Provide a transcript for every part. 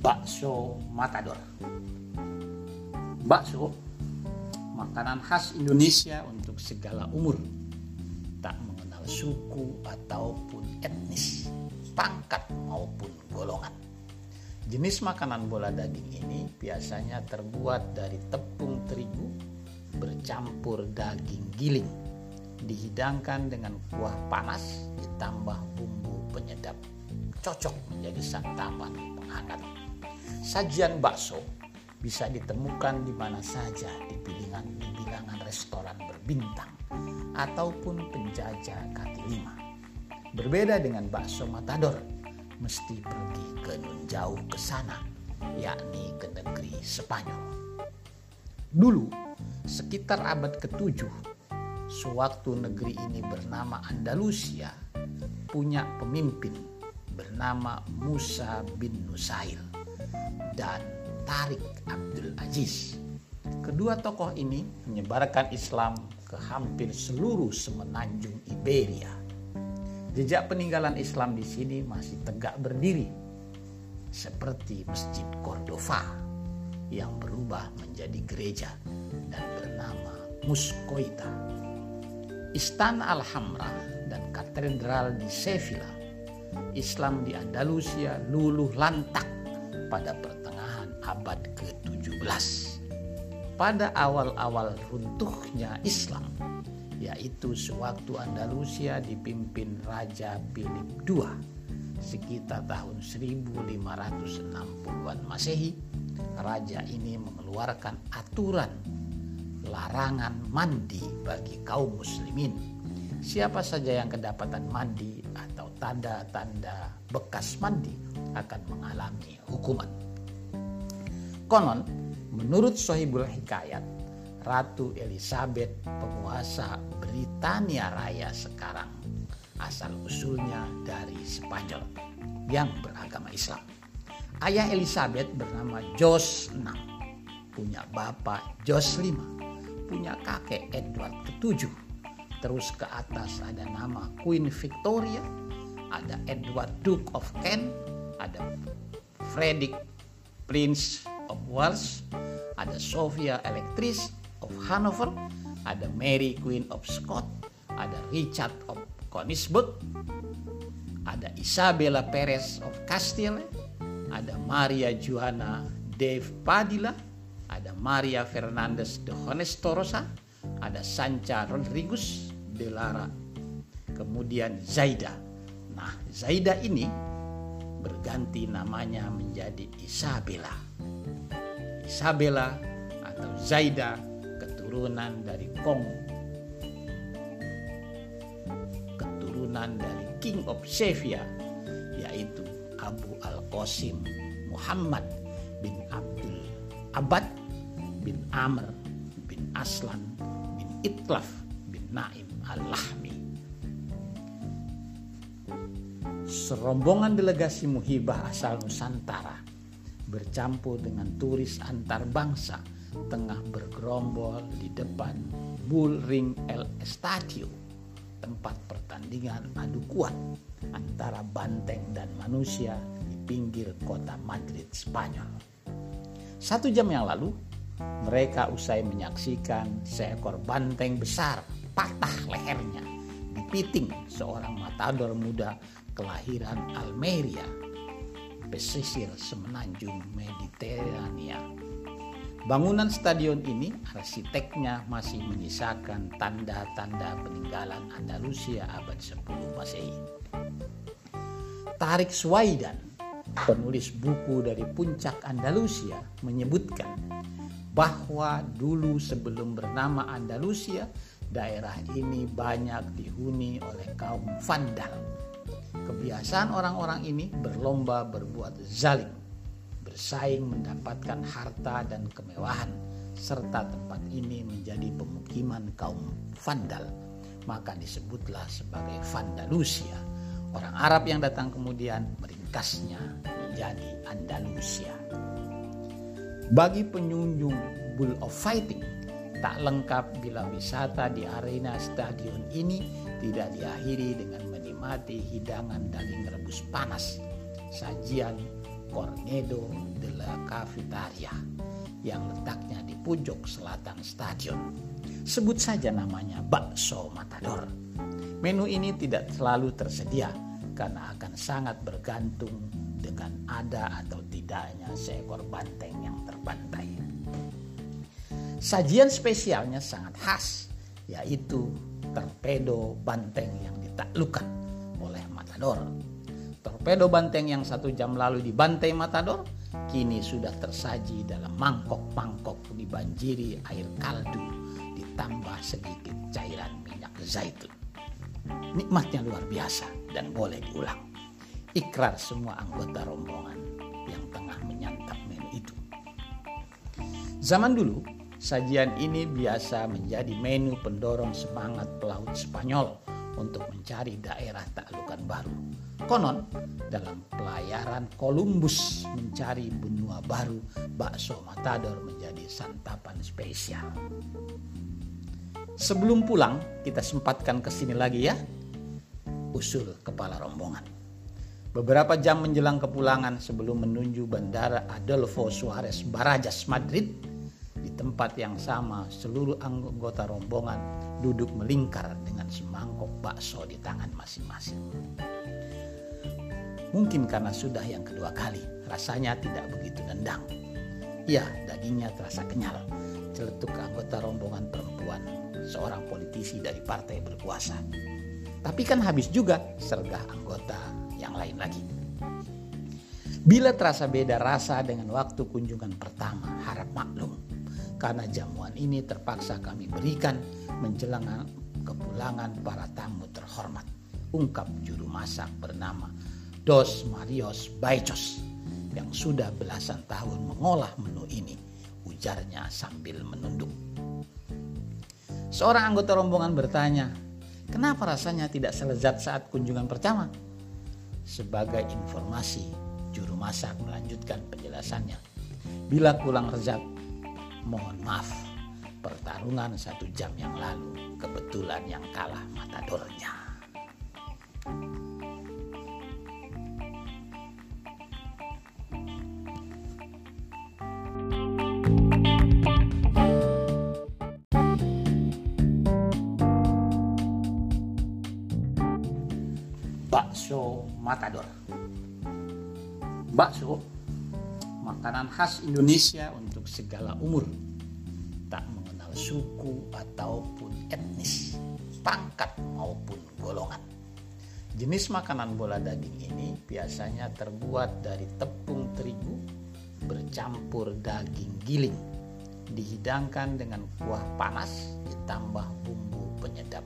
bakso matador. Bakso makanan khas Indonesia untuk segala umur, tak mengenal suku ataupun etnis, pangkat maupun golongan. Jenis makanan bola daging ini biasanya terbuat dari tepung terigu bercampur daging giling, dihidangkan dengan kuah panas ditambah bumbu penyedap, cocok menjadi santapan penghangat. Sajian bakso bisa ditemukan di mana saja di bilangan, di bilangan restoran berbintang ataupun penjajah kaki lima. Berbeda dengan bakso matador, mesti pergi ke nun jauh ke sana, yakni ke negeri Spanyol. Dulu, sekitar abad ke-7, sewaktu negeri ini bernama Andalusia, punya pemimpin bernama Musa bin Nusail dan Tarik Abdul Aziz. Kedua tokoh ini menyebarkan Islam ke hampir seluruh semenanjung Iberia. Jejak peninggalan Islam di sini masih tegak berdiri, seperti Masjid Cordova yang berubah menjadi gereja dan bernama Muskoita. Istana Alhamra dan katedral di Sevilla, Islam di Andalusia luluh lantak pada pertengahan abad ke-17. Pada awal-awal runtuhnya Islam, yaitu sewaktu Andalusia dipimpin Raja Philip II sekitar tahun 1560-an Masehi, raja ini mengeluarkan aturan larangan mandi bagi kaum muslimin. Siapa saja yang kedapatan mandi atau tanda-tanda bekas mandi akan mengalami hukuman. Konon, menurut Sohibul Hikayat, Ratu Elizabeth penguasa Britania Raya sekarang asal usulnya dari Spanyol yang beragama Islam. Ayah Elizabeth bernama Jos VI, punya bapak Jos V, punya kakek Edward VII. Terus ke atas ada nama Queen Victoria, ada Edward Duke of Kent, ada Frederick Prince of Wales, ada Sophia Electrice of Hanover, ada Mary Queen of Scott, ada Richard of Königsberg, ada Isabella Perez of Castile, ada Maria Johanna de Padilla, ada Maria Fernandez de Honestorosa, ada Sancha Rodriguez de Lara, kemudian Zaida. Nah, Zaida ini berganti namanya menjadi Isabella. Isabella atau Zaida keturunan dari Kong. Keturunan dari King of Sevilla yaitu Abu Al-Qasim Muhammad bin Abdul Abad bin Amr bin Aslan bin Itlaf bin Naim Al-Lahmi serombongan delegasi muhibah asal Nusantara bercampur dengan turis antar bangsa tengah bergerombol di depan Bull Ring El Estadio, tempat pertandingan adu kuat antara banteng dan manusia di pinggir kota Madrid, Spanyol. Satu jam yang lalu, mereka usai menyaksikan seekor banteng besar patah lehernya dipiting seorang matador muda kelahiran Almeria, pesisir semenanjung Mediterania. Bangunan stadion ini arsiteknya masih menyisakan tanda-tanda peninggalan Andalusia abad 10 Masehi. Tarik Swaidan, penulis buku dari puncak Andalusia, menyebutkan bahwa dulu sebelum bernama Andalusia, daerah ini banyak dihuni oleh kaum Vandal Kebiasaan orang-orang ini berlomba berbuat zalim, bersaing mendapatkan harta dan kemewahan, serta tempat ini menjadi pemukiman kaum Vandal. Maka disebutlah sebagai Vandalusia. Orang Arab yang datang kemudian meringkasnya menjadi Andalusia. Bagi penyunjung Bull of Fighting, tak lengkap bila wisata di arena stadion ini tidak diakhiri dengan menikmati hidangan daging rebus panas, sajian Cornedo la Cafetaria yang letaknya di pojok selatan stadion. Sebut saja namanya bakso matador. Menu ini tidak selalu tersedia karena akan sangat bergantung dengan ada atau tidaknya seekor banteng yang terbantai. Sajian spesialnya sangat khas, yaitu torpedo banteng yang ditaklukkan oleh Matador. Torpedo banteng yang satu jam lalu dibantai Matador, kini sudah tersaji dalam mangkok-mangkok dibanjiri air kaldu, ditambah sedikit cairan minyak zaitun. Nikmatnya luar biasa dan boleh diulang. Ikrar semua anggota rombongan yang tengah menyantap menu itu. Zaman dulu, Sajian ini biasa menjadi menu pendorong semangat pelaut Spanyol untuk mencari daerah taklukan baru. Konon, dalam pelayaran Columbus mencari benua baru, bakso matador menjadi santapan spesial. Sebelum pulang, kita sempatkan ke sini lagi ya. Usul kepala rombongan. Beberapa jam menjelang kepulangan sebelum menuju bandara Adolfo Suarez Barajas Madrid, tempat yang sama, seluruh anggota rombongan duduk melingkar dengan semangkok bakso di tangan masing-masing. Mungkin karena sudah yang kedua kali, rasanya tidak begitu nendang. Ya, dagingnya terasa kenyal. Celetuk anggota rombongan perempuan, seorang politisi dari partai berkuasa. Tapi kan habis juga sergah anggota yang lain lagi. Bila terasa beda rasa dengan waktu kunjungan pertama, harap maklum karena jamuan ini terpaksa kami berikan menjelang kepulangan para tamu terhormat. Ungkap juru masak bernama Dos Marios Baicos yang sudah belasan tahun mengolah menu ini, ujarnya sambil menunduk. Seorang anggota rombongan bertanya, kenapa rasanya tidak selezat saat kunjungan pertama? Sebagai informasi, juru masak melanjutkan penjelasannya. Bila kurang lezat, mohon maaf pertarungan satu jam yang lalu kebetulan yang kalah matadornya. Bakso Matador. Bakso makanan khas Indonesia untuk segala umur, tak mengenal suku ataupun etnis, pangkat maupun golongan. Jenis makanan bola daging ini biasanya terbuat dari tepung terigu bercampur daging giling, dihidangkan dengan kuah panas ditambah bumbu penyedap,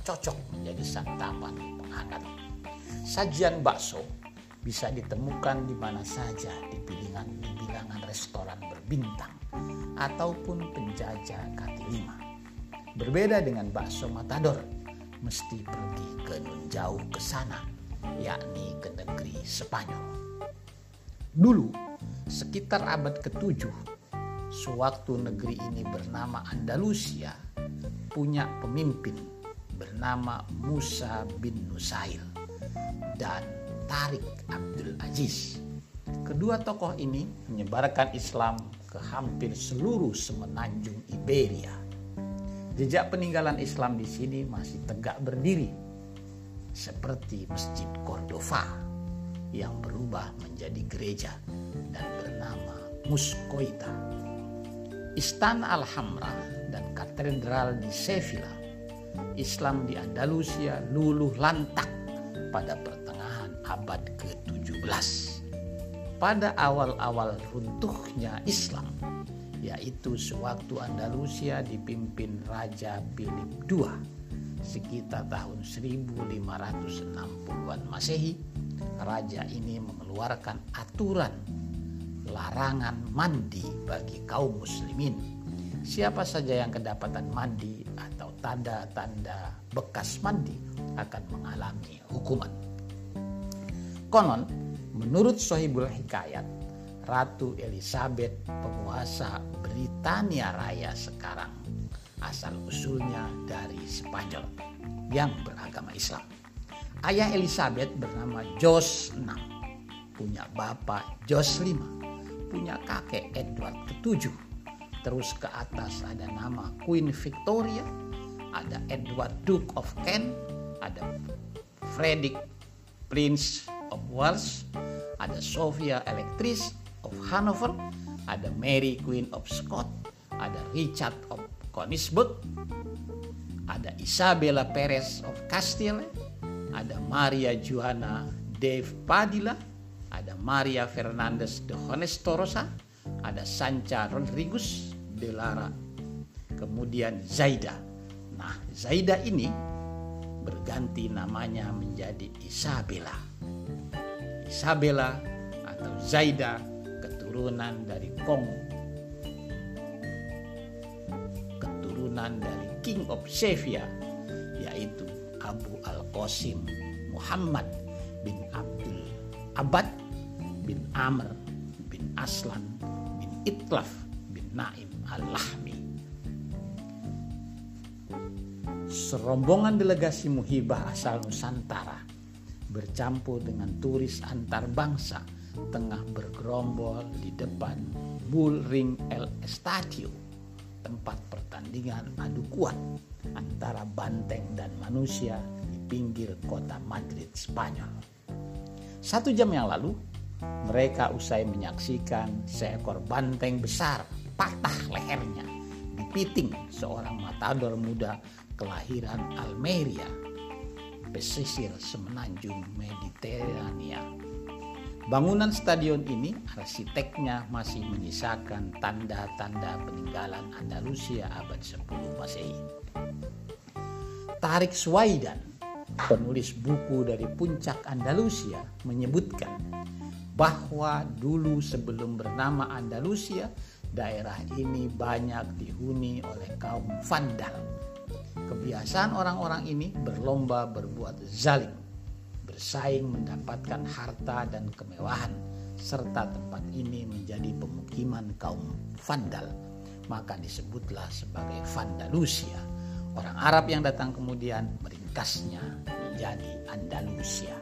cocok menjadi santapan penghangat. Sajian bakso bisa ditemukan di mana saja di bilangan, di bilangan restoran berbintang ataupun penjajah kaki lima. Berbeda dengan bakso matador, mesti pergi ke nun jauh ke sana, yakni ke negeri Spanyol. Dulu, sekitar abad ke-7, sewaktu negeri ini bernama Andalusia, punya pemimpin bernama Musa bin Nusail dan Tarik Abdul Aziz. Kedua tokoh ini menyebarkan Islam ke hampir seluruh semenanjung Iberia. Jejak peninggalan Islam di sini masih tegak berdiri, seperti Masjid Cordova yang berubah menjadi gereja dan bernama Muskoita. Istana Alhamra dan katedral di Sevilla, Islam di Andalusia luluh lantak pada abad ke-17. Pada awal-awal runtuhnya Islam, yaitu sewaktu Andalusia dipimpin Raja Philip II sekitar tahun 1560-an Masehi, raja ini mengeluarkan aturan larangan mandi bagi kaum muslimin. Siapa saja yang kedapatan mandi atau tanda-tanda bekas mandi akan mengalami hukuman. Konon, menurut Sohibul Hikayat, Ratu Elizabeth penguasa Britania Raya sekarang asal usulnya dari Spanyol yang beragama Islam. Ayah Elizabeth bernama Jos VI. punya bapak Jos V, punya kakek Edward VII. Terus ke atas ada nama Queen Victoria, ada Edward Duke of Kent, ada Frederick Prince of Wales, ada Sophia Electrice of Hanover, ada Mary Queen of Scott, ada Richard of Königsberg, ada Isabella Perez of Castile, ada Maria Johanna de Padilla, ada Maria Fernandez de Honestorosa, ada Sancha Rodriguez de Lara, kemudian Zaida. Nah, Zaida ini berganti namanya menjadi Isabella. Isabella atau Zaida keturunan dari Kong. Keturunan dari King of Sevilla yaitu Abu Al-Qasim Muhammad bin Abdul Abad bin Amr bin Aslan bin Itlaf bin Naim Al-Lahmi. Serombongan delegasi muhibah asal Nusantara bercampur dengan turis antar bangsa tengah bergerombol di depan Bull Ring El Estadio, tempat pertandingan adu kuat antara banteng dan manusia di pinggir kota Madrid, Spanyol. Satu jam yang lalu, mereka usai menyaksikan seekor banteng besar patah lehernya dipiting seorang matador muda kelahiran Almeria, pesisir semenanjung Mediterania. Bangunan stadion ini arsiteknya masih menyisakan tanda-tanda peninggalan Andalusia abad 10 Masehi. Tarik Swaidan, penulis buku dari puncak Andalusia, menyebutkan bahwa dulu sebelum bernama Andalusia, daerah ini banyak dihuni oleh kaum Vandal. Kebiasaan orang-orang ini berlomba berbuat zalim bersaing mendapatkan harta dan kemewahan serta tempat ini menjadi pemukiman kaum Vandal. Maka disebutlah sebagai Vandalusia. Orang Arab yang datang kemudian meringkasnya menjadi Andalusia.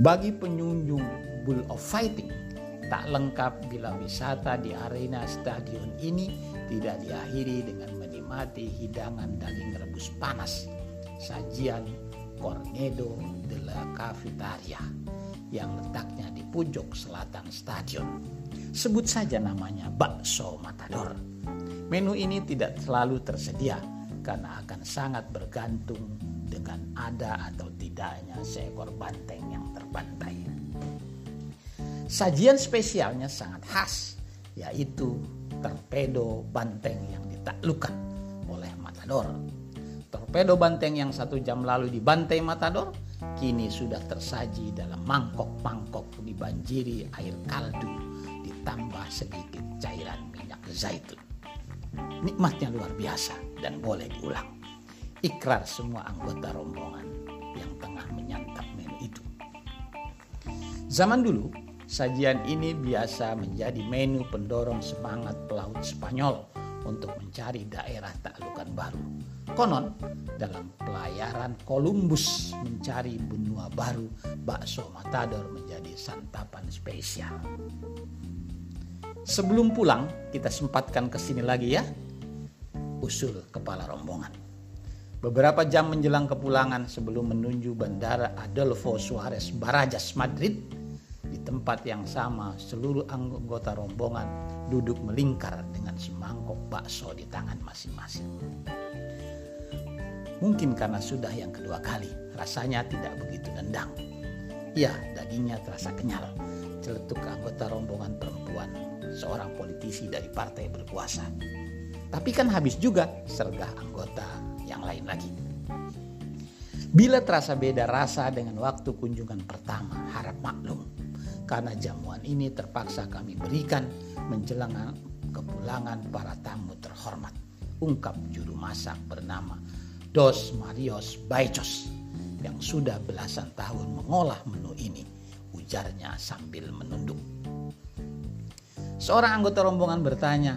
Bagi penyunjung Bull of Fighting tak lengkap bila wisata di arena stadion ini tidak diakhiri dengan menikmati hidangan daging rebus panas sajian Cornedo de la Cafetaria yang letaknya di pojok selatan stadion. Sebut saja namanya bakso matador. Menu ini tidak selalu tersedia karena akan sangat bergantung dengan ada atau tidaknya seekor banteng yang terbantai. Sajian spesialnya sangat khas, yaitu torpedo banteng yang ditaklukkan oleh matador Torpedo banteng yang satu jam lalu dibantai Matador kini sudah tersaji dalam mangkok-mangkok dibanjiri air kaldu ditambah sedikit cairan minyak zaitun. Nikmatnya luar biasa dan boleh diulang. Ikrar semua anggota rombongan yang tengah menyantap menu itu. Zaman dulu, sajian ini biasa menjadi menu pendorong semangat pelaut Spanyol untuk mencari daerah taklukan baru. Konon, dalam pelayaran Columbus mencari benua baru, bakso matador menjadi santapan spesial. Sebelum pulang, kita sempatkan ke sini lagi ya. Usul kepala rombongan. Beberapa jam menjelang kepulangan sebelum menuju bandara Adolfo Suarez Barajas Madrid, di tempat yang sama seluruh anggota rombongan duduk melingkar dengan semangkok bakso di tangan masing-masing. Mungkin karena sudah yang kedua kali, rasanya tidak begitu nendang. Ya, dagingnya terasa kenyal. Celetuk anggota rombongan perempuan, seorang politisi dari partai berkuasa. Tapi kan habis juga sergah anggota yang lain lagi. Bila terasa beda rasa dengan waktu kunjungan pertama, harap maklum karena jamuan ini terpaksa kami berikan menjelang kepulangan para tamu terhormat. Ungkap juru masak bernama Dos Marios Baicos yang sudah belasan tahun mengolah menu ini. Ujarnya sambil menunduk. Seorang anggota rombongan bertanya,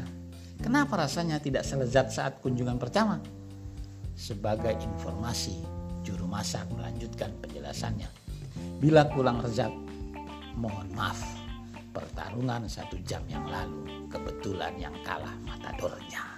kenapa rasanya tidak selezat saat kunjungan pertama? Sebagai informasi, juru masak melanjutkan penjelasannya. Bila kurang lezat, mohon maaf pertarungan satu jam yang lalu kebetulan yang kalah matadornya